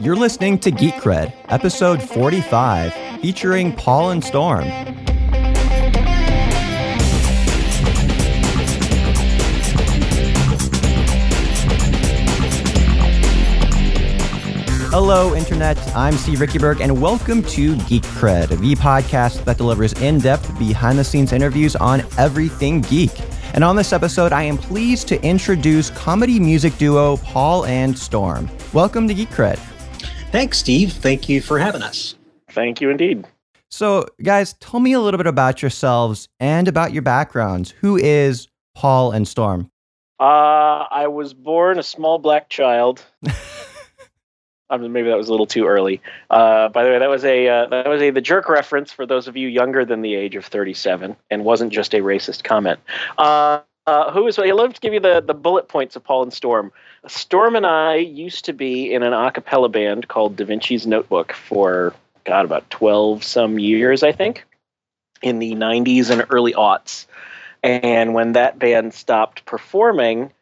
You're listening to Geek Cred, episode 45, featuring Paul and Storm. Hello, Internet. I'm Steve Riekeberg, and welcome to Geek Cred, the podcast that delivers in depth, behind the scenes interviews on everything geek. And on this episode, I am pleased to introduce comedy music duo Paul and Storm. Welcome to Geek Cred. Thanks, Steve. Thank you for having us. Thank you indeed. So, guys, tell me a little bit about yourselves and about your backgrounds. Who is Paul and Storm? Uh, I was born a small black child. I mean, maybe that was a little too early. Uh, by the way, that was a uh, that was a the jerk reference for those of you younger than the age of 37, and wasn't just a racist comment. Uh, uh, who is? I love to give you the the bullet points of Paul and Storm. Storm and I used to be in an a cappella band called Da Vinci's Notebook for God about 12 some years, I think, in the 90s and early aughts. And when that band stopped performing,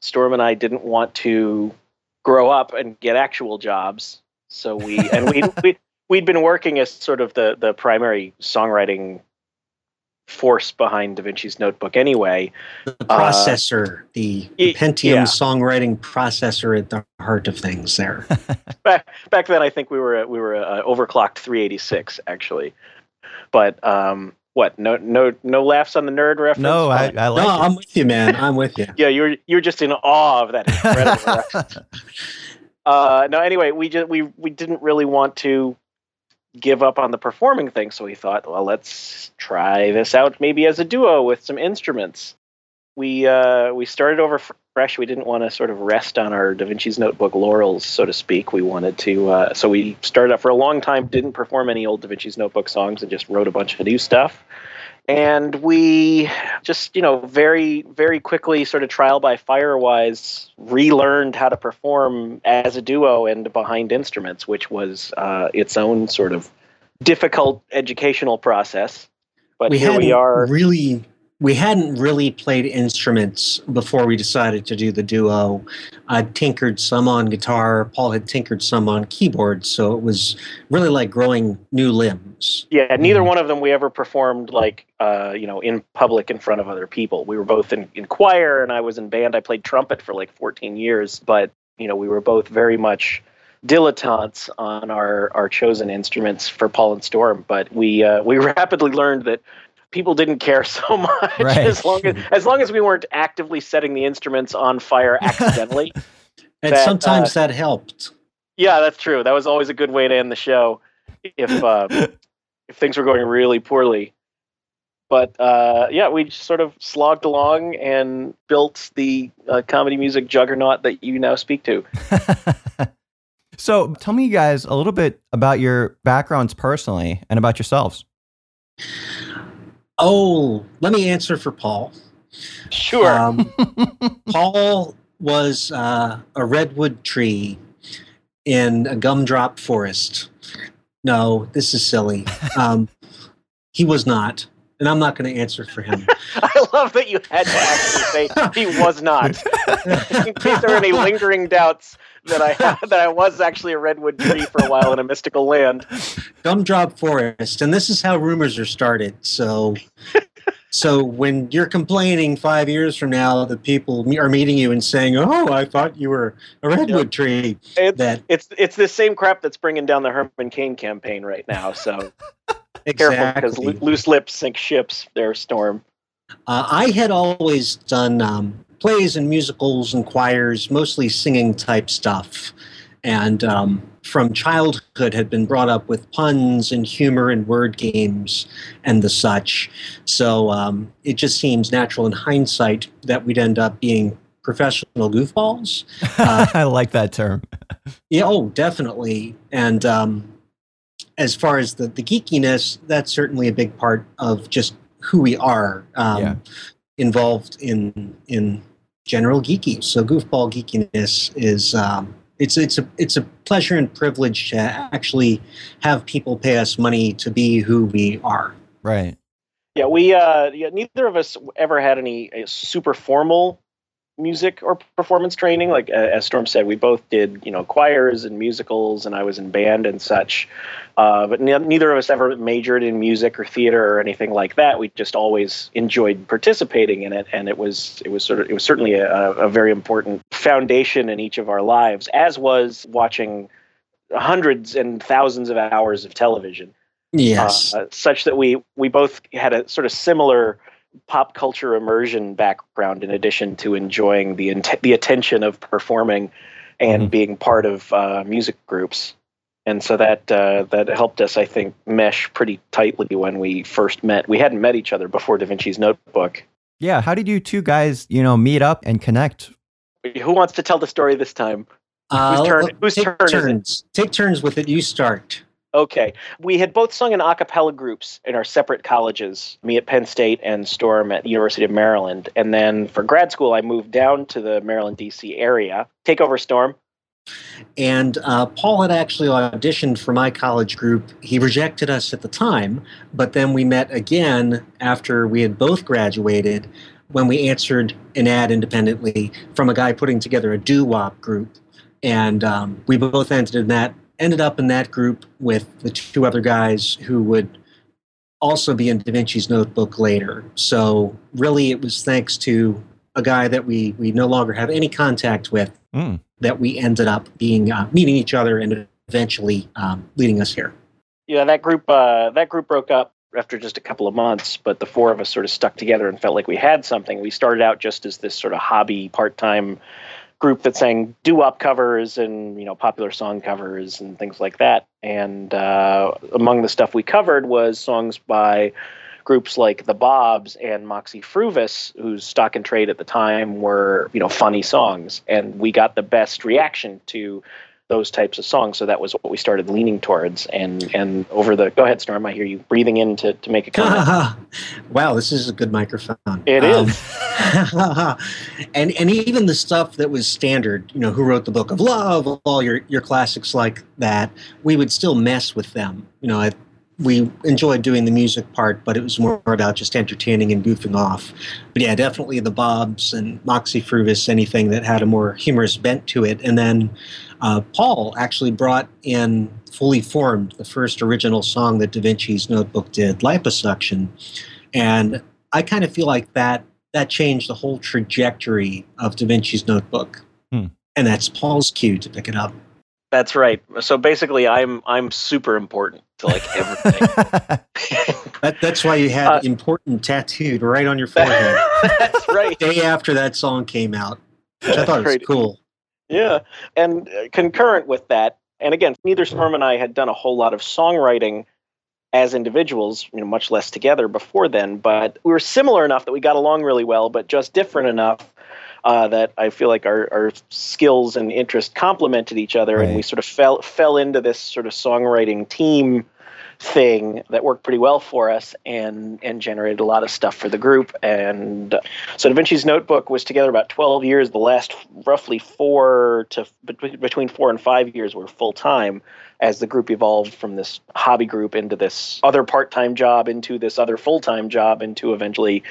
Storm and I didn't want to grow up and get actual jobs. So we and we we we'd been working as sort of the the primary songwriting force behind Da Vinci's Notebook anyway. The processor, uh, the, the, Pentium yeah. songwriting processor at the heart of things there. back back then I think we were we were uh, overclocked 386 actually. But um what? No, no, no laughs on the nerd reference. No, I, I like. No, it. I'm with you, man. I'm with you. yeah, you're you're just in awe of that incredible reference. Uh, no, anyway, we just we we didn't really want to give up on the performing thing, so we thought, well, let's try this out maybe as a duo with some instruments. We uh, we started over fresh. We didn't want to sort of rest on our Da Vinci's Notebook laurels, so to speak. We wanted to, uh, so we started out for a long time, didn't perform any old Da Vinci's Notebook songs, and just wrote a bunch of new stuff. And we just, you know, very, very quickly, sort of trial by fire wise, relearned how to perform as a duo and behind instruments, which was uh, its own sort of difficult educational process. But we here we are. Really we hadn't really played instruments before we decided to do the duo. I tinkered some on guitar. Paul had tinkered some on keyboard, so it was really like growing new limbs. Yeah, neither mm-hmm. one of them we ever performed like uh, you know in public in front of other people. We were both in, in choir, and I was in band. I played trumpet for like 14 years, but you know we were both very much dilettantes on our, our chosen instruments for Paul and Storm, but we uh, we rapidly learned that people didn't care so much right. as long as as long as we weren't actively setting the instruments on fire accidentally. and that, sometimes uh, that helped. Yeah, that's true. That was always a good way to end the show if uh, if things were going really poorly. But uh, yeah, we just sort of slogged along and built the uh, comedy music juggernaut that you now speak to. so, tell me, you guys, a little bit about your backgrounds personally and about yourselves. Oh, let me answer for Paul. Sure. Um, Paul was uh, a redwood tree in a gumdrop forest. No, this is silly. Um, he was not, and I'm not going to answer for him. I love that you had to actually say he was not, in case there are any lingering doubts that I that I was actually a redwood tree for a while in a mystical land. Gumdrop forest, and this is how rumors are started. So, so when you're complaining five years from now that people are meeting you and saying, "Oh, I thought you were a redwood yep. tree," it's, that it's it's the same crap that's bringing down the Herman Cain campaign right now. So. exactly. Careful, because lo- loose lips sink ships. There, Storm. Uh, I had always done um, plays and musicals and choirs, mostly singing type stuff. And um, from childhood had been brought up with puns and humor and word games and the such. So um, it just seems natural in hindsight that we'd end up being professional goofballs. Uh, I like that term. yeah, oh, definitely. And um, as far as the, the geekiness, that's certainly a big part of just who we are. Um, yeah. Involved in in general geeky. So goofball geekiness is um, it's it's a it's a pleasure and privilege to actually have people pay us money to be who we are. Right. Yeah, we uh, yeah, neither of us ever had any uh, super formal music or performance training. Like uh, as Storm said, we both did you know choirs and musicals, and I was in band and such. Uh, but ne- neither of us ever majored in music or theater or anything like that. We just always enjoyed participating in it, and it was it was sort of it was certainly a, a very important foundation in each of our lives, as was watching hundreds and thousands of hours of television. Yes, uh, such that we we both had a sort of similar pop culture immersion background in addition to enjoying the int- the attention of performing and mm-hmm. being part of uh, music groups and so that uh, that helped us, I think, mesh pretty tightly when we first met. We hadn't met each other before Da Vinci's Notebook. Yeah, how did you two guys, you know, meet up and connect? Who wants to tell the story this time? Uh, whose turn? Whose take turn turns. Take turns with it. You start. Okay. We had both sung in a cappella groups in our separate colleges, me at Penn State and Storm at the University of Maryland. And then for grad school, I moved down to the Maryland, D.C. area. Take over, Storm. And uh, Paul had actually auditioned for my college group. He rejected us at the time, but then we met again after we had both graduated when we answered an ad independently from a guy putting together a doo wop group. And um, we both ended in that ended up in that group with the two other guys who would also be in Da Vinci's notebook later. So really it was thanks to a guy that we we no longer have any contact with mm that we ended up being uh, meeting each other and eventually um, leading us here. Yeah, that group uh, that group broke up after just a couple of months, but the four of us sort of stuck together and felt like we had something. We started out just as this sort of hobby part-time group that sang doo-wop covers and you know popular song covers and things like that. And uh, among the stuff we covered was songs by groups like the Bobs and Moxy Früvous, whose stock and trade at the time were, you know, funny songs. And we got the best reaction to those types of songs. So that was what we started leaning towards. And and over the go ahead, Storm, I hear you breathing in to, to make a comment. wow, this is a good microphone. It um, is. and and even the stuff that was standard, you know, who wrote the book of love, all your your classics like that, we would still mess with them. You know, I, we enjoyed doing the music part, but it was more about just entertaining and goofing off. But yeah, definitely the Bobs and Moxy Früvous, anything that had a more humorous bent to it. And then uh, Paul actually brought in Fully Formed, the first original song that Da Vinci's Notebook did, Liposuction. And I kind of feel like that that changed the whole trajectory of Da Vinci's Notebook. Hmm. And that's Paul's cue to pick it up. That's right. So basically, I'm I'm super important to like everything. that, that's why you had uh, important tattooed right on your forehead. that's right. Day after that song came out, which I thought was cool. Yeah, and uh, concurrent with that, and again, neither Storm and I had done a whole lot of songwriting as individuals, you know, much less together before then. But we were similar enough that we got along really well, but just different enough uh, that I feel like our, our skills and interests complemented each other, right. and we sort of fell fell into this sort of songwriting team thing that worked pretty well for us and and generated a lot of stuff for the group. And so Da Vinci's Notebook was together about 12 years. The last roughly 4 to between 4 and 5 years were full time as the group evolved from this hobby group into this other part-time job into this other full-time job into eventually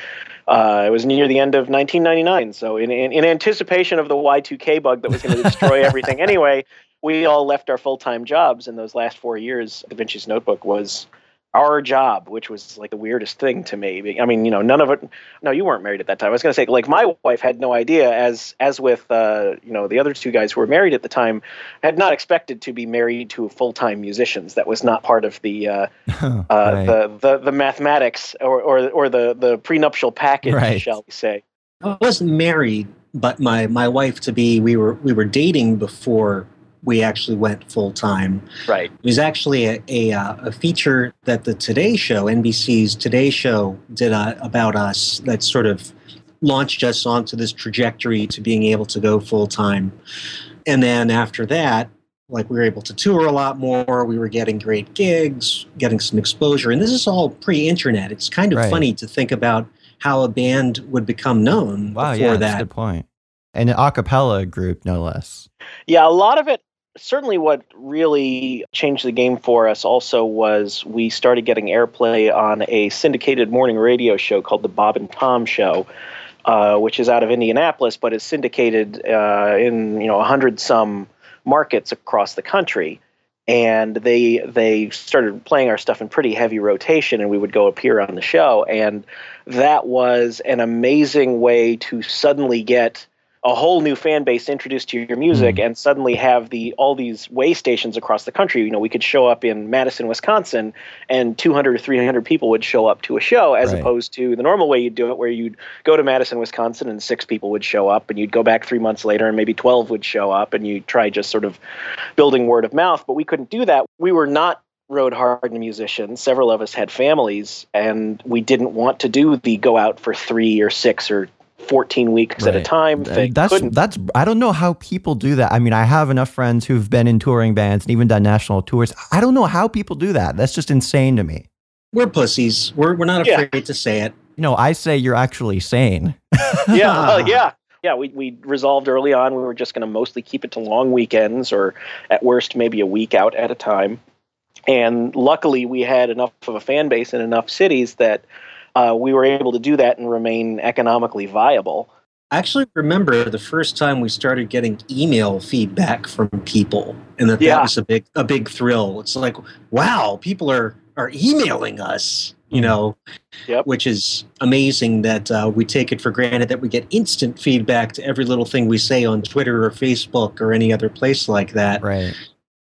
uh, it was near the end of 1999 so in, in, in anticipation of the y2k bug that was going to destroy everything anyway we all left our full-time jobs in those last four years da vinci's notebook was our job, which was like the weirdest thing to me. I mean, you know, none of it. No, you weren't married at that time. I was going to say, like, my wife had no idea, as as with uh, you know the other two guys who were married at the time, had not expected to be married to full time musicians. That was not part of the uh, uh, right. the, the the mathematics or or, or the the prenuptial package, right. shall we say? I wasn't married, but my my wife to be we were we were dating before we actually went full time. Right. It was actually a, a, uh, a, feature that the Today Show, NBC's Today Show, did uh, about us that sort of launched us onto this trajectory to being able to go full time. And then after that, like we were able to tour a lot more. We were getting great gigs, getting some exposure. And this is all pre internet. It's kind of right. funny to think about how a band would become known wow, before yeah, that. That's a good point. And an a cappella group, no less. Yeah, a lot of it certainly what really changed the game for us also was we started getting airplay on a syndicated morning radio show called the Bob and Tom Show uh, which is out of Indianapolis, but is syndicated uh, in you know a hundred some markets across the country. And they they started playing our stuff in pretty heavy rotation, and we would go appear on the show. And that was an amazing way to suddenly get a whole new fan base introduced to your music mm. and suddenly have the all these way stations across the country you know we could show up in madison wisconsin and 200 or 300 people would show up to a show as right. opposed to the normal way you'd do it where you'd go to madison wisconsin and six people would show up and you'd go back three months later and maybe 12 would show up and you try just sort of building word of mouth but we couldn't do that we were not road hardened musicians. Several of us had families, and we didn't want to do the go out for three or six or 14 weeks right. at a time. They that's couldn't. that's I don't know how people do that. I mean, I have enough friends who've been in touring bands and even done national tours. I don't know how people do that. That's just insane to me. We're pussies. We're we're not afraid yeah. to say it. You know, I say you're actually sane. yeah, uh, yeah. Yeah, we, we resolved early on we were just going to mostly keep it to long weekends or at worst maybe a week out at a time. And luckily, we had enough of a fan base in enough cities that uh, we were able to do that and remain economically viable. I actually remember the first time we started getting email feedback from people, and that, yeah. that was a big a big thrill. It's like, wow, people are are emailing us, you know, yep. which is amazing that uh, we take it for granted that we get instant feedback to every little thing we say on Twitter or Facebook or any other place like that. Right.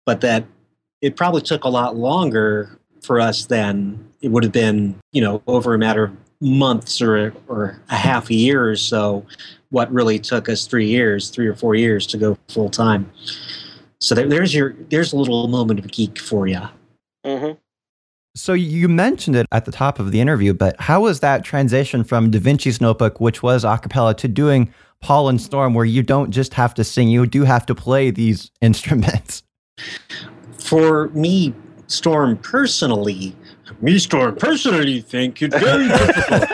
But that it probably took a lot longer for us than it would have been, you know, over a matter of months or or a half a year or so. What really took us three years, three or four years to go full time. So there, there's your there's a little moment of geek for you. Mm-hmm. So you mentioned it at the top of the interview, but how was that transition from Da Vinci's Notebook, which was a cappella, to doing Paul and Storm, where you don't just have to sing, you do have to play these instruments? For me, Storm personally, me Storm personally think it's very difficult.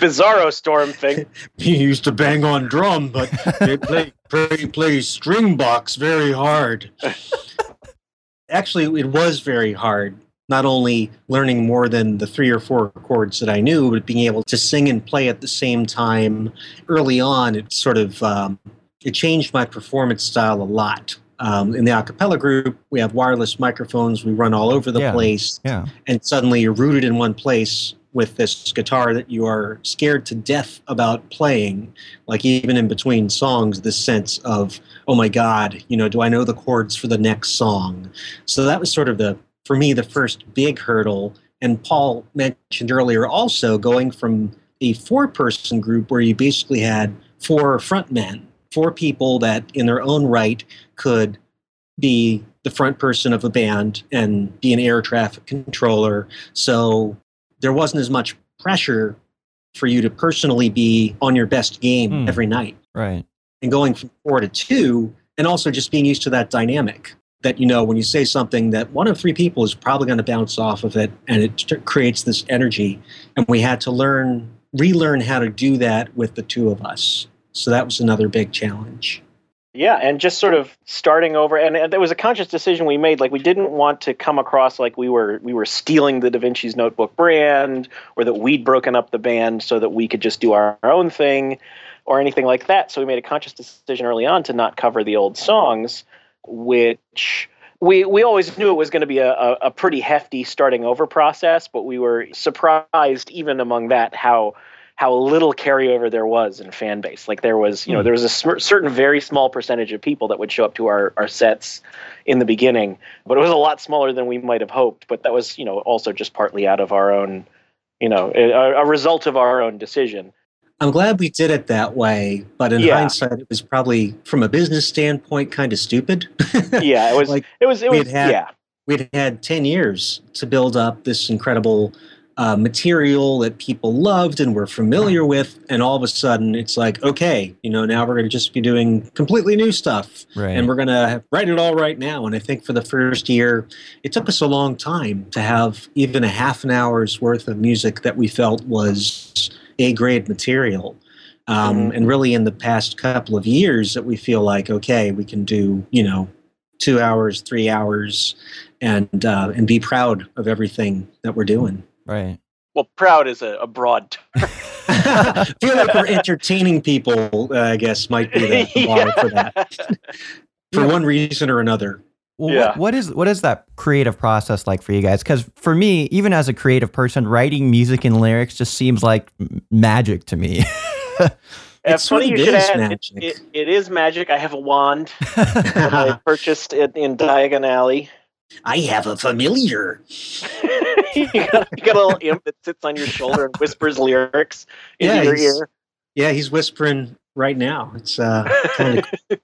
Bizarro Storm thing. he used to bang on drum, but they play, play, play string box very hard. Actually, it was very hard. Not only learning more than the three or four chords that I knew, but being able to sing and play at the same time. Early on, it sort of um, it changed my performance style a lot. Um, in the acapella group, we have wireless microphones. We run all over the yeah. place. Yeah. And suddenly you're rooted in one place with this guitar that you are scared to death about playing. Like even in between songs, this sense of, oh my God, you know, do I know the chords for the next song? So that was sort of the, for me, the first big hurdle. And Paul mentioned earlier also going from a four person group where you basically had four frontmen four people that, in their own right, could be the front person of a band and be an air traffic controller. So there wasn't as much pressure for you to personally be on your best game hmm. every night. Right. And going from four to two, and also just being used to that dynamic that, you know, when you say something that one of three people is probably going to bounce off of it and it t- creates this energy. And we had to learn, relearn how to do that with the two of us. So that was another big challenge. Yeah, and just sort of starting over, and, there was a conscious decision we made. Like we didn't want to come across like we were we were stealing the Da Vinci's Notebook brand, or that we'd broken up the band so that we could just do our, our own thing, or anything like that. So we made a conscious decision early on to not cover the old songs, which we we always knew it was going to be a, a, a pretty hefty starting over process, but we were surprised even among that how how little carryover there was in fan base. Like there was, you know, hmm. there was a sm- certain very small percentage of people that would show up to our, our sets in the beginning, but it was a lot smaller than we might have hoped. But that was, you know, also just partly out of our own, you know, a, a result of our own decision. I'm glad we did it that way, but in yeah. hindsight, it was probably from a business standpoint kind of stupid. yeah, it was. like it was. It was. Had, yeah, we'd had ten years to build up this incredible uh, material that people loved and were familiar with, and all of a sudden it's like, okay, you know, now we're going to just be doing completely new stuff, right. and we're going to write it all right now. And I think for the first year, it took us a long time to have even a half an hour's worth of music that we felt was A grade material. Um, mm-hmm. And really, in the past couple of years, that we feel like, okay, we can do, you know, two hours, three hours, and uh, and be proud of everything that we're doing. Right. Well, proud is a, a broad term. feel like we're entertaining people. Uh, I guess might be the, the bar yeah. for that, for one reason or another. Well, yeah. what, what is what is that creative process like for you guys? Because for me, even as a creative person, writing music and lyrics just seems like magic to me. it's funny you should add. It, it, it is magic. I have a wand that I purchased it in Diagon Alley. I have a familiar. you, got, you, got, a little imp that sits on your shoulder and whispers lyrics into yeah, your ear. Yeah, he's whispering right now. It's uh, kind of. it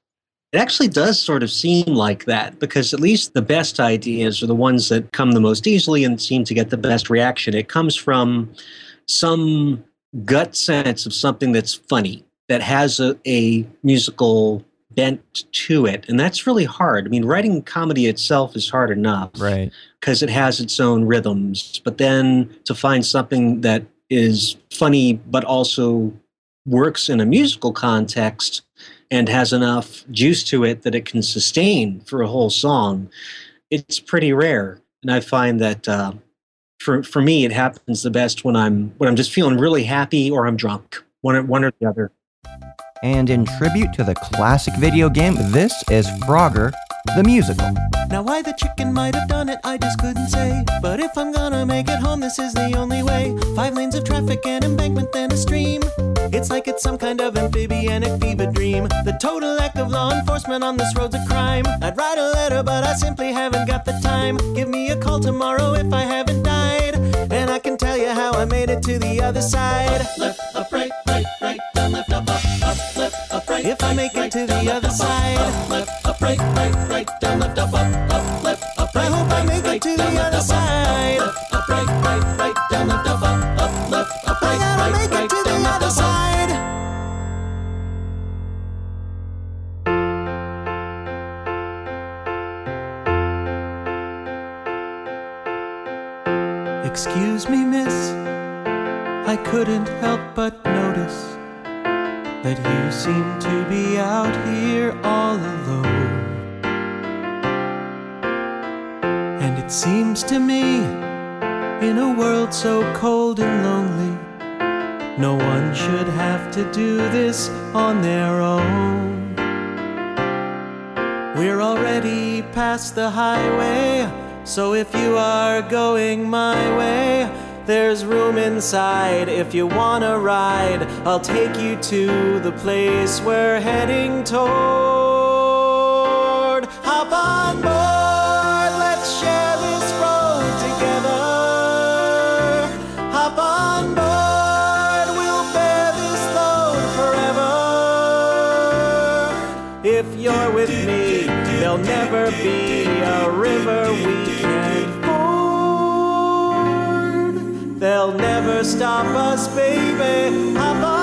actually does sort of seem like that because at least the best ideas are the ones that come the most easily and seem to get the best reaction. It comes from some gut sense of something that's funny that has a, a musical bent to it. And that's really hard. I mean writing comedy itself is hard enough right. because it has its own rhythms. But then to find something that is funny but also works in a musical context and has enough juice to it that it can sustain for a whole song it's pretty rare. And i find that uh, for for me it happens the best when i'm when i'm just feeling really happy or i'm drunk one, one or the other and in tribute to the classic video game, this is Frogger, the musical. Now, why the chicken might have done it, I just couldn't say. But if I'm gonna make it home, this is the only way. Five lanes of traffic, and embankment, then a stream. It's like it's some kind of amphibianic fever dream. The total lack of law enforcement on this road's a crime. I'd write a letter, but I simply haven't got the time. Give me a call tomorrow if I haven't died. And I can tell you how I made it to the other side. Up, left, up, right, right, right, right. If I make it to the other side. Up, left, up, right, right, right, down, left, up, up, up, left, up, right. I hope I make it to the other side. Up, right, right, right, down, left, up, up, left, up, right, I gotta make it to the other side. Excuse me, miss. I couldn't help that you seem to be out here all alone. And it seems to me, in a world so cold and lonely, no one should have to do this on their own. We're already past the highway, so if you are going my way, there's room inside if you wanna ride. I'll take you to the place we're heading toward. Hop on board, let's share this road together. Hop on board, we'll bear this load forever. If you're with me, there'll never be never stop us, baby. Hop on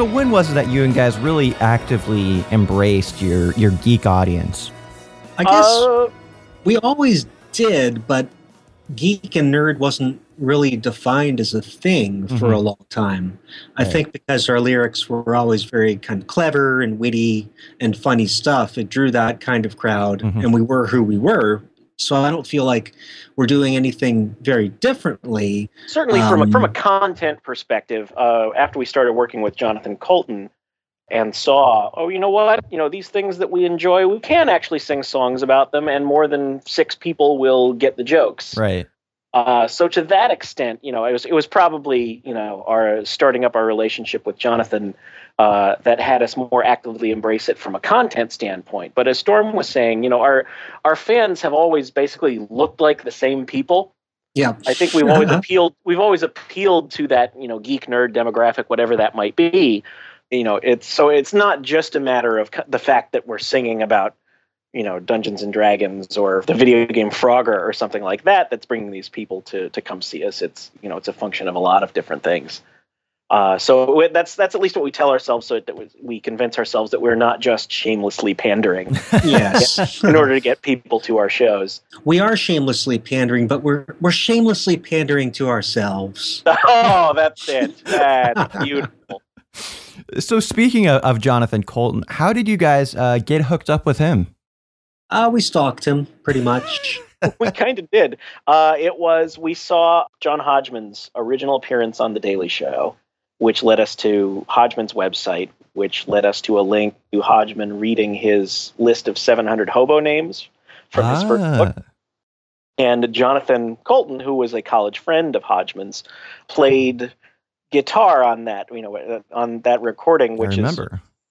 So when was it that you and guys really actively embraced your your geek audience? I guess uh, we always did, but geek and nerd wasn't really defined as a thing for mm-hmm. a long time. I think because our lyrics were always very kind of clever and witty and funny stuff, it drew that kind of crowd, mm-hmm. and we were who we were So I don't feel like we're doing anything very differently. Certainly, um, from a, from a um, content perspective, uh, after we started working with Jonathan Coulton and saw, oh, you know what? You know, these things that we enjoy, we can actually sing songs about them, and more than six people will get the jokes. Right. Uh, so to that extent, you know, it was it was probably you know our starting up our relationship with Jonathan uh, that had us more actively embrace it from a content standpoint. But as Storm was saying, you know, our our fans have always basically looked like the same people. Yeah, I think we've always appealed. We've always appealed to that you know geek nerd demographic, whatever that might be you know it's so it's not just a matter of the fact that we're singing about you know Dungeons and Dragons or the video game Frogger or something like that that's bringing these people to to come see us. It's you know it's a function of a lot of different things. Uh, so that's that's at least what we tell ourselves, so that we convince ourselves that we're not just shamelessly pandering. yes, in order to get people to our shows, we are shamelessly pandering, but we're we're shamelessly pandering to ourselves. Oh, that's it. That's beautiful. So speaking of, of, Jonathan Coulton, how did you guys uh, get hooked up with him? Uh, we stalked him pretty much. we kind of did. Uh, it was we saw John Hodgman's original appearance on The Daily Show, which led us to Hodgman's website, which led us to a link to Hodgman reading his list of 700 hobo names from ah. his first ah. book. And Jonathan Coulton, who was a college friend of Hodgman's, played guitar on that, you know, on that recording, which is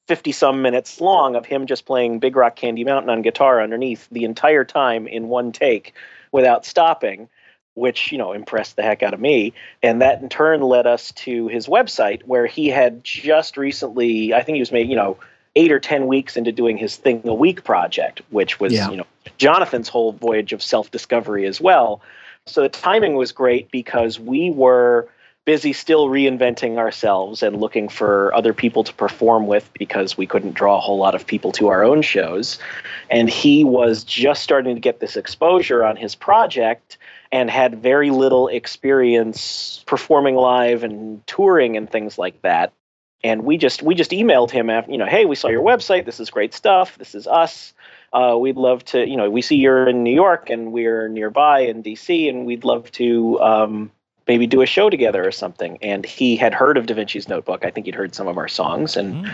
50 some minutes long of him just playing Big Rock Candy Mountain on guitar underneath the entire time in one take without stopping, which, you know, impressed the heck out of me. And that in turn led us to his website where he had just recently, I think he was made, you know, eight or 10 weeks into doing his Thing a Week project, which was, yeah. you know, Jonathan's whole voyage of self discovery as well. So the timing was great because we were busy still reinventing ourselves and looking for other people to perform with because we couldn't draw a whole lot of people to our own shows. And he was just starting to get this exposure on his project and had very little experience performing live and touring and things like that. And we just we just emailed him after, you know, hey, we saw your website. This is great stuff. This is us. Uh, we'd love to, you know, we see you're in New York and we're nearby in DC, and we'd love to um, maybe do a show together or something. And he had heard of Da Vinci's Notebook. I think he'd heard some of our songs and, mm.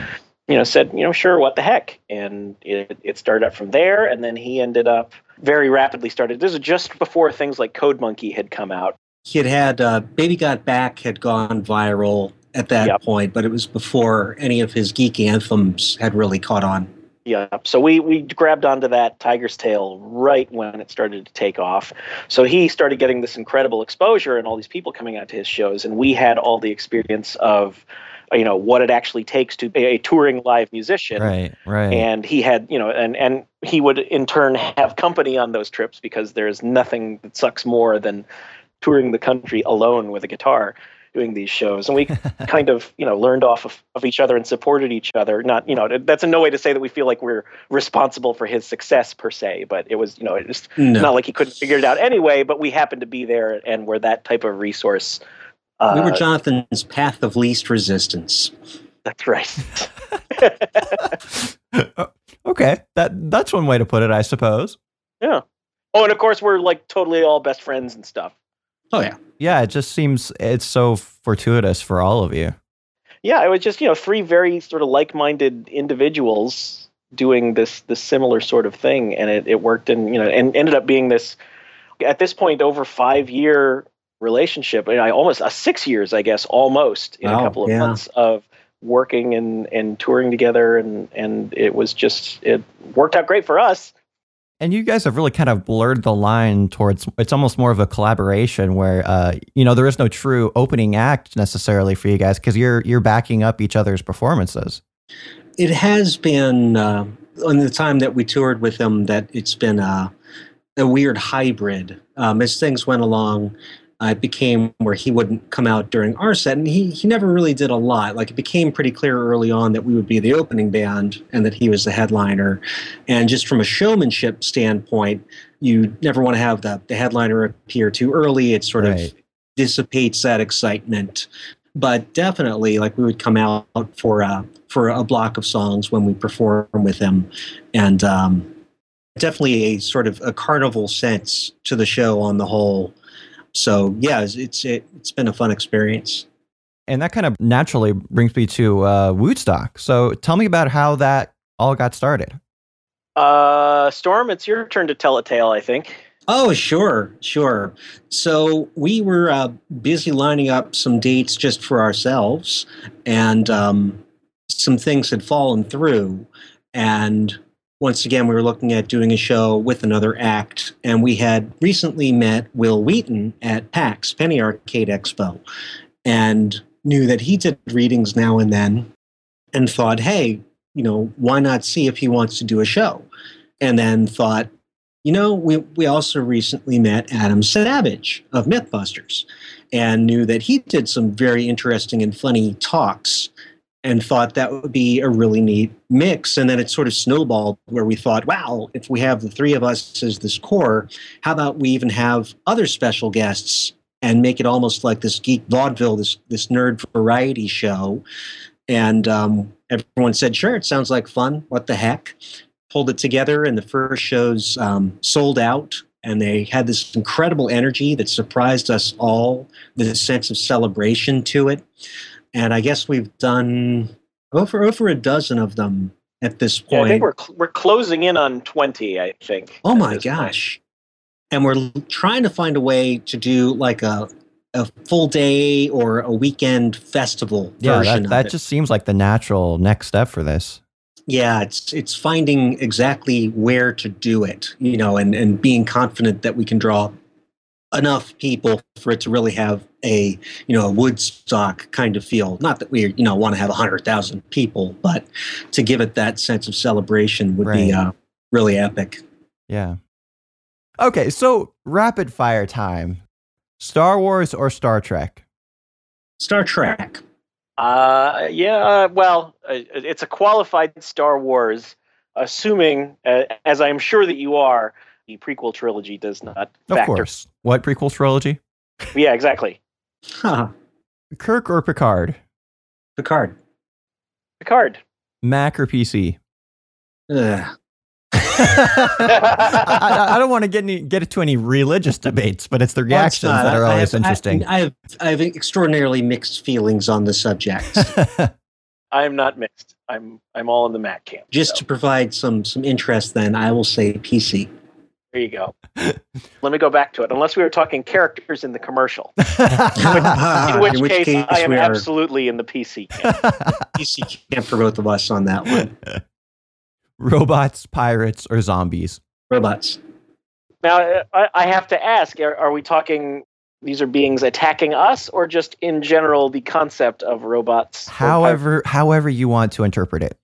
you know, said, you know, sure, what the heck? And it, it started up from there. And then he ended up very rapidly started. This is just before things like Code Monkey had come out. He had had uh, Baby Got Back had gone viral at that yep. point, but it was before any of his geek anthems had really caught on. Yeah, so we we grabbed onto that tiger's tail right when it started to take off. So he started getting this incredible exposure and all these people coming out to his shows, and we had all the experience of you know what it actually takes to be a touring live musician. Right right. And he had you know and and he would in turn have company on those trips because there's nothing that sucks more than touring the country alone with a guitar doing these shows. And we kind of you know learned off of, of each other and supported each other. Not you know that's in no way to say that we feel like we're responsible for his success per se but it was you know it's no. not like he couldn't figure it out anyway but we happened to be there and we're that type of resource uh, we were jonathan's path of least resistance. That's right. Okay. That that's one way to put it i suppose. Yeah. Oh and of course we're like totally all best friends and stuff Oh yeah. Yeah, it just seems it's so fortuitous for all of you. Yeah, it was just, you know, three very sort of like-minded individuals doing this this similar sort of thing and it, it worked and you know and ended up being this at this point over five year relationship and I almost a six years I guess almost in a oh, couple of yeah. months of working and and touring together and and it was just it worked out great for us and you guys have really kind of blurred the line towards it's almost more of a collaboration where uh, you know there is no true opening act necessarily for you guys because you're you're backing up each other's performances. It has been uh, on the time that we toured with them that it's been a, a weird hybrid um, as things went along uh, it became where he wouldn't come out during our set, and he he never really did a lot. Like it became pretty clear early on that we would be the opening band and that he was the headliner. And just from a showmanship standpoint, you never want to have the the headliner appear too early. It sort right. of dissipates that excitement. But definitely, like we would come out for a for a block of songs when we perform with him, and um, definitely a sort of a carnival sense to the show on the whole. So yeah, it's it's, it, has been a fun experience. And that kind of naturally brings me to uh, w00tstock. So tell me about how that all got started. Uh, Storm, it's your turn to tell a tale. I think. Oh, sure, sure. So we were uh, busy lining up some dates just for ourselves, and um, some things had fallen through. And once again, we were looking at doing a show with another act, and we had recently met Wil Wheaton at PAX, Penny Arcade Expo, and knew that he did readings now and then, and thought, hey, you know, why not see if he wants to do a show? And then thought, you know, we, we also recently met Adam Savage of Mythbusters and knew that he did some very interesting and funny talks and thought that would be a really neat mix. And then it sort of snowballed where we thought, wow, if we have the three of us as this core, how about we even have other special guests and make it almost like this geek vaudeville, this, this nerd variety show? And um, everyone said, sure, it sounds like fun. What the heck? pulled it together, and the first shows um, sold out. And they had this incredible energy that surprised us all, the sense of celebration to it. And I guess we've done over over a dozen of them at this point. Yeah, I think we're cl- we're closing in on twenty. I think. Oh my gosh! Point. And we're trying to find a way to do like a a full day or a weekend festival yeah, version. that, that just seems like the natural next step for this yeah it's it's finding exactly where to do it you know and and being confident that we can draw enough people for it to really have a you know a woodstock kind of feel. Not that we you know want to have 100000 people but to give it that sense of celebration would right. be uh, really epic. Yeah. Okay so rapid fire time. Star wars or star trek? Star trek. Uh, yeah, uh, well, uh, it's a qualified Star Wars, assuming, uh, as I'm sure that you are, the prequel trilogy does not factor. Of course. What prequel trilogy? yeah, exactly. Huh. Kirk or Picard? Picard. Picard. Mac or PC? Ugh. I, I, don't want to get any, get into any religious debates, but it's the reactions that are always I have, interesting. I, I, have I have extraordinarily mixed feelings on the subject. I'm not mixed. I'm I'm all in the Mac camp. Just so. to provide some some interest, then I will say PC. There you go. Let me go back to it. Unless we were talking characters in the commercial, in which, in which case, case, I am absolutely in the PC camp. PC camp for both of us on that one robots, pirates, or zombies? Robots. Now, I, I have to ask: are, are, we talking? These are beings attacking us, or just in general the concept of robots? However, however you want to interpret it.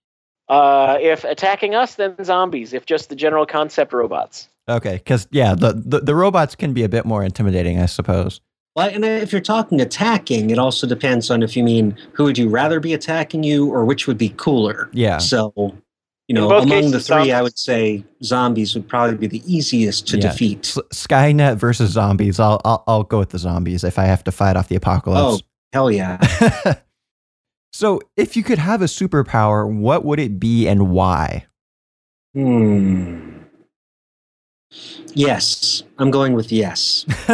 Uh, if attacking us, then zombies. If just the general concept, robots. Okay, because yeah, the, the the robots can be a bit more intimidating, I suppose. Well, and if you're talking attacking, it also depends on if you mean who would you rather be attacking you, or which would be cooler. Yeah. So you know, among cases, the three, zombies. I would say zombies would probably be the easiest to yeah. defeat. S- Skynet versus zombies. I'll, I'll I'll go with the zombies if I have to fight off the apocalypse. Oh hell yeah! so, if you could have a superpower, what would it be and why? Hmm. Yes, I'm going with yes.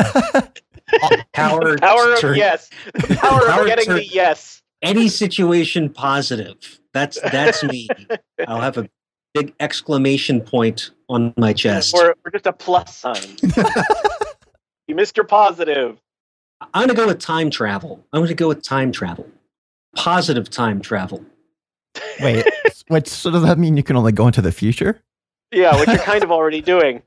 power, power of yes. The power, power of getting the yes. Any situation positive. That's that's me. I'll have a big exclamation point on my chest. Or, or just a plus sign. you missed your positive. I'm going to go with time travel. I'm going to go with time travel. Positive time travel. Wait, wait, so does that mean you can only go into the future? Yeah, which you're kind of already doing.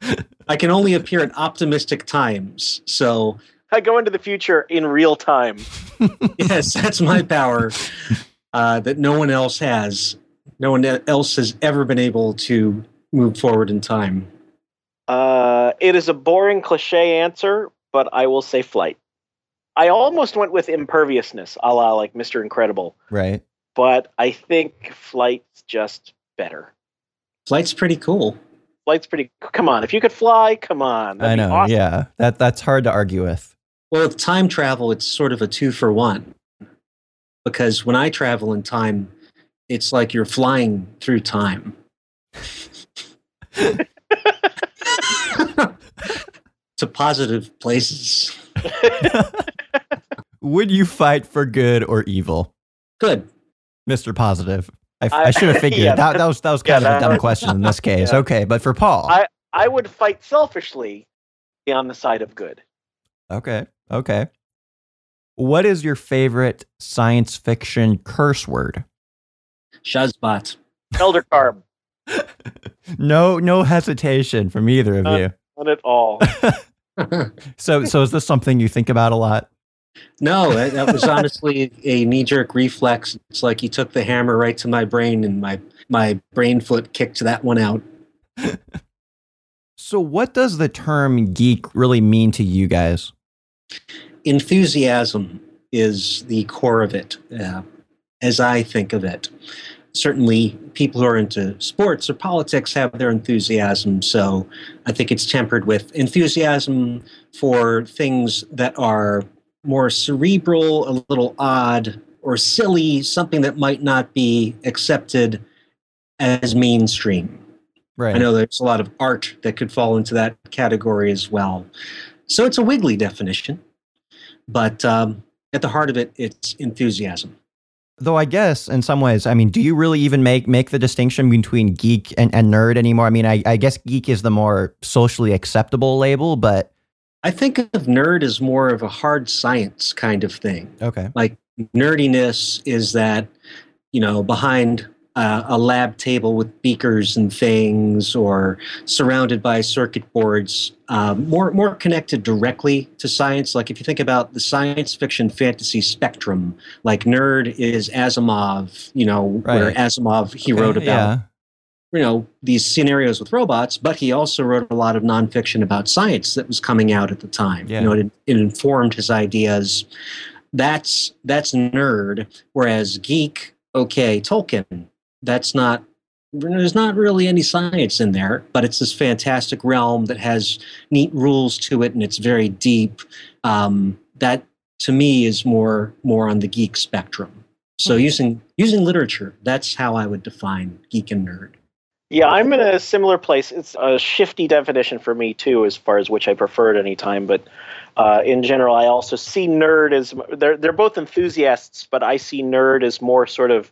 I can only appear at optimistic times. So I go into the future in real time. yes, that's my power uh, that no one else has. No one else has ever been able to move forward in time. Uh, it is a boring cliche answer, but I will say flight. I almost went with imperviousness, a la like Mr. Incredible. Right. But I think flight's just better. Flight's pretty cool. Flight's pretty. Come on, if you could fly, come on. I know. Awesome. Yeah, that that's hard to argue with. Well, with time travel, it's sort of a two for one because when I travel in time, it's like you're flying through time. to positive places. Would you fight for good or evil? Good. Mr. Positive. I, I, I should have figured yeah, that, that was that was kind yeah, of a dumb question in this case. Yeah. Okay, but for Paul, I I would fight selfishly on the side of good. Okay, okay. What is your favorite science fiction curse word? Shazbot. Elder carb. no, no hesitation from either of not, you. Not at all. so, so is this something you think about a lot? No, that, that was honestly a knee-jerk reflex. It's like he took the hammer right to my brain, and my my brain foot kicked that one out. so, what does the term geek really mean to you guys? Enthusiasm is the core of it, uh, as I think of it certainly people who are into sports or politics have their enthusiasm. So I think it's tempered with enthusiasm for things that are more cerebral, a little odd, or silly, something that might not be accepted as mainstream. Right. I know there's a lot of art that could fall into that category as well. So it's a wiggly definition, but um, at the heart of it, it's enthusiasm. Though I guess in some ways, I mean, do you really even make make the distinction between geek and, and nerd anymore? I mean, I, I guess geek is the more socially acceptable label, but I think of nerd as more of a hard science kind of thing. Okay. Like nerdiness is that, you know, behind uh, a lab table with beakers and things, or surrounded by circuit boards, um, more more connected directly to science. Like if you think about the science fiction fantasy spectrum, like nerd is Asimov, you know, right. where Asimov he okay, wrote about. Yeah. You know these scenarios with robots, but he also wrote a lot of nonfiction about science that was coming out at the time. Yeah. You know, it, it informed his ideas. That's that's nerd. Whereas geek, okay, Tolkien, that's not there's not really any science in there, but it's this fantastic realm that has neat rules to it and it's very deep. Um, that to me is more more on the geek spectrum. So mm-hmm. using using literature, that's how I would define geek and nerd. Yeah, I'm in a similar place. It's a shifty definition for me too, as far as which I prefer at any time. But uh, in general, I also see nerd as they're they're both enthusiasts, but I see nerd as more sort of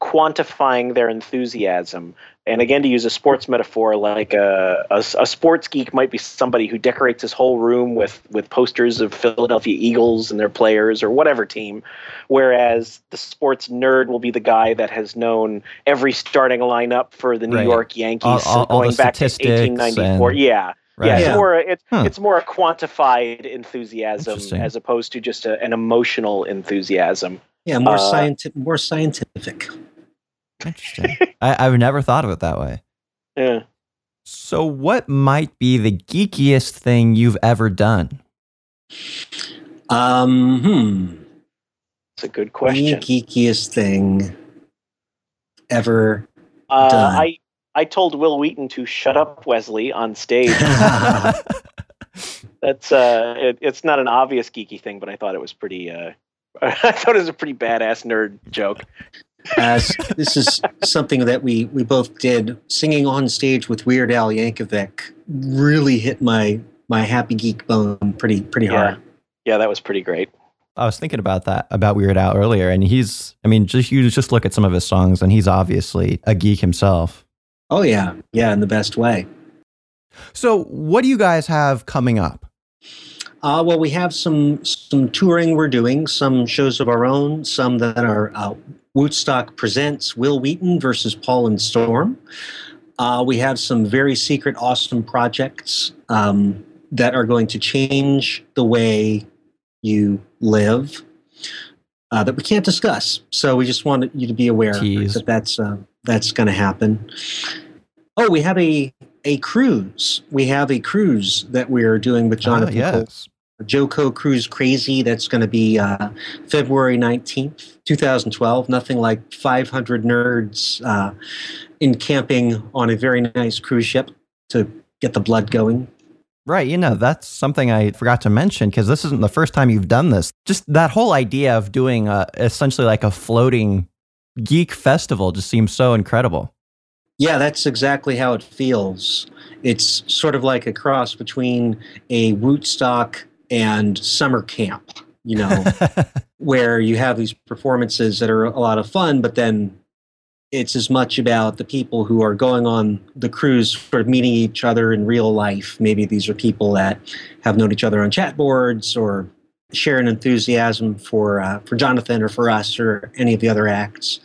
quantifying their enthusiasm. And again, to use a sports metaphor, like a, a, a, sports geek might be somebody who decorates his whole room with, with posters of Philadelphia Eagles and their players or whatever team, whereas the sports nerd will be the guy that has known every starting lineup for the New right. York Yankees all, all, going all back to 1894. And... Yeah. Right. Yeah, it's yeah. more it's huh. it's more a quantified enthusiasm as opposed to just a, an emotional enthusiasm. Yeah, more uh, scientific. More scientific. Interesting. I, I've never thought of it that way. Yeah. So, what might be the geekiest thing you've ever done? Um, hmm. It's a good question. The geekiest thing ever uh, done. I I told Wil Wheaton to shut up, Wesley, on stage. That's uh, it, it's not an obvious geeky thing, but I thought it was pretty uh, I thought it was a pretty badass nerd joke. As this is something that we we both did, singing on stage with Weird Al Yankovic really hit my my happy geek bone pretty pretty yeah. hard. Yeah, that was pretty great. I was thinking about that about Weird Al earlier, and he's I mean, just you just look at some of his songs, and he's obviously a geek himself. Oh yeah, yeah, in the best way. So, what do you guys have coming up? Uh, well, we have some some touring we're doing, some shows of our own, some that are uh, w00tstock presents Wil Wheaton versus Paul and Storm. Uh, we have some very secret, awesome projects um, that are going to change the way you live uh, that we can't discuss. So we just want you to be aware Jeez. that that's uh, that's going to happen. Oh, we have a a cruise. We have a cruise that we're doing with ah, Jonathan. yes. JoCo Cruise Crazy. That's going to be uh, February 19th, 2012. Nothing like 500 nerds uh, in camping on a very nice cruise ship to get the blood going. Right. You know, that's something I forgot to mention because this isn't the first time you've done this. Just that whole idea of doing a, essentially like a floating geek festival just seems so incredible. Yeah, that's exactly how it feels. It's sort of like a cross between a Woodstock and summer camp, you know, where you have these performances that are a lot of fun, but then it's as much about the people who are going on the cruise, sort of meeting each other in real life. Maybe these are people that have known each other on chat boards or share an enthusiasm for uh, for Jonathan or for us or any of the other acts,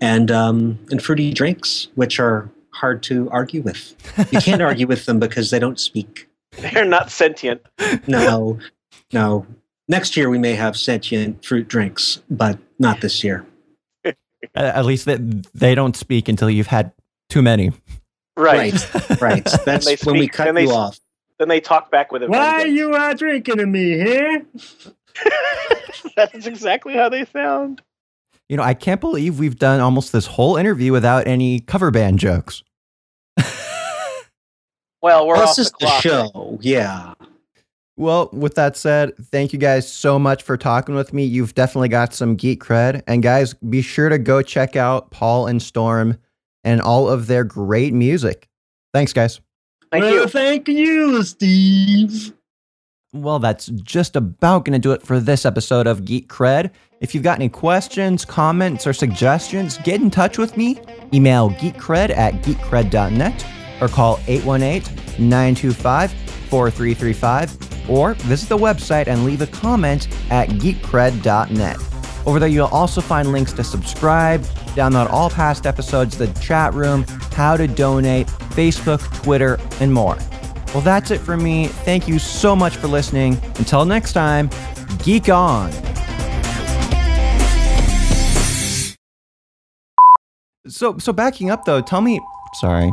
and um, and fruity drinks, which are hard to argue with. You can't argue with them because they don't speak. They're not sentient. No, no. Next year we may have sentient fruit drinks, but not this year. At least that they don't speak until you've had too many. Right. Right. right. That's they when we cut then they you off. Then they talk back with a vengeance. you uh, drinking to me here? That's exactly how they sound. You know, I can't believe we've done almost this whole interview without any cover band jokes. Well, we're Well, off this is the the clock. show. Yeah. Well, with that said, thank you guys so much for talking with me. You've definitely got some geek cred. And guys, be sure to go check out Paul and Storm and all of their great music. Thanks, guys. Thank well, you. Thank you, Steve. Well, that's just about going to do it for this episode of Geek Cred. If you've got any questions, comments, or suggestions, get in touch with me. Email geekcred at geekcred.net or call 818 925 4335 or visit the website and leave a comment at geekcred.net. Over there, you'll also find links to subscribe, download all past episodes, the chat room, how to donate, Facebook, Twitter, and more. Well, that's it for me. Thank you so much for listening. Until next time, geek on. So, so backing up though, tell me. Sorry.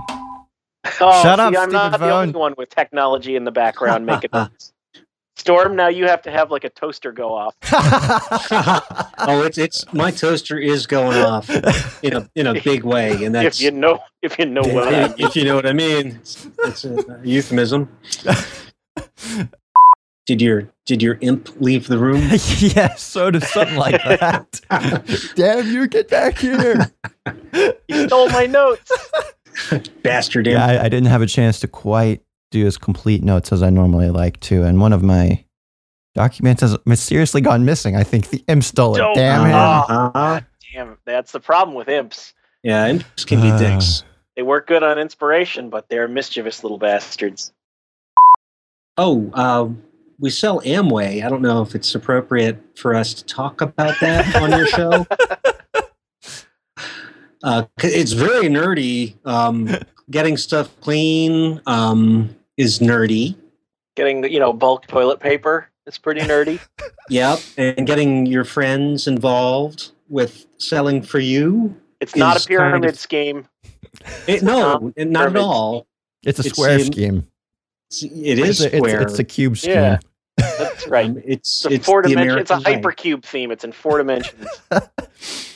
Oh, Shut see, up, I'm not stupid the only one with technology in the background making noise. Storm, now you have to have like a toaster go off. oh, it's it's my toaster is going off in a in a big way, and that's if you know, if you know what I mean. if you know what I mean. It's, it's a euphemism. Did your did your imp leave the room? yeah, sort of something like that. Damn you, get back here. You stole my notes. Bastard. Yeah, I, I didn't have a chance to quite do as complete notes as I normally like to, and one of my documents has mysteriously gone missing. I think the imp stole it. Don't- Damn him. Uh-huh. Damn, that's the problem with imps. Yeah, imps can be Uh. dicks. They work good on inspiration, but they're mischievous little bastards. Oh, uh, we sell Amway. I don't know if it's appropriate for us to talk about that on your show. Uh, 'cause it's very nerdy. Um, getting stuff clean um, is nerdy. Getting you know bulk toilet paper is pretty nerdy. Yep, and getting your friends involved with selling for you. It's not a pyramid kind of- scheme. It, no, Um, not at all. It's a It's square in- scheme. It's, it is it's, a, square. it's, it's a cube scheme. Yeah. That's right. Um, it's It's a it's four the dimension. It's a hypercube theme. It's in four dimensions.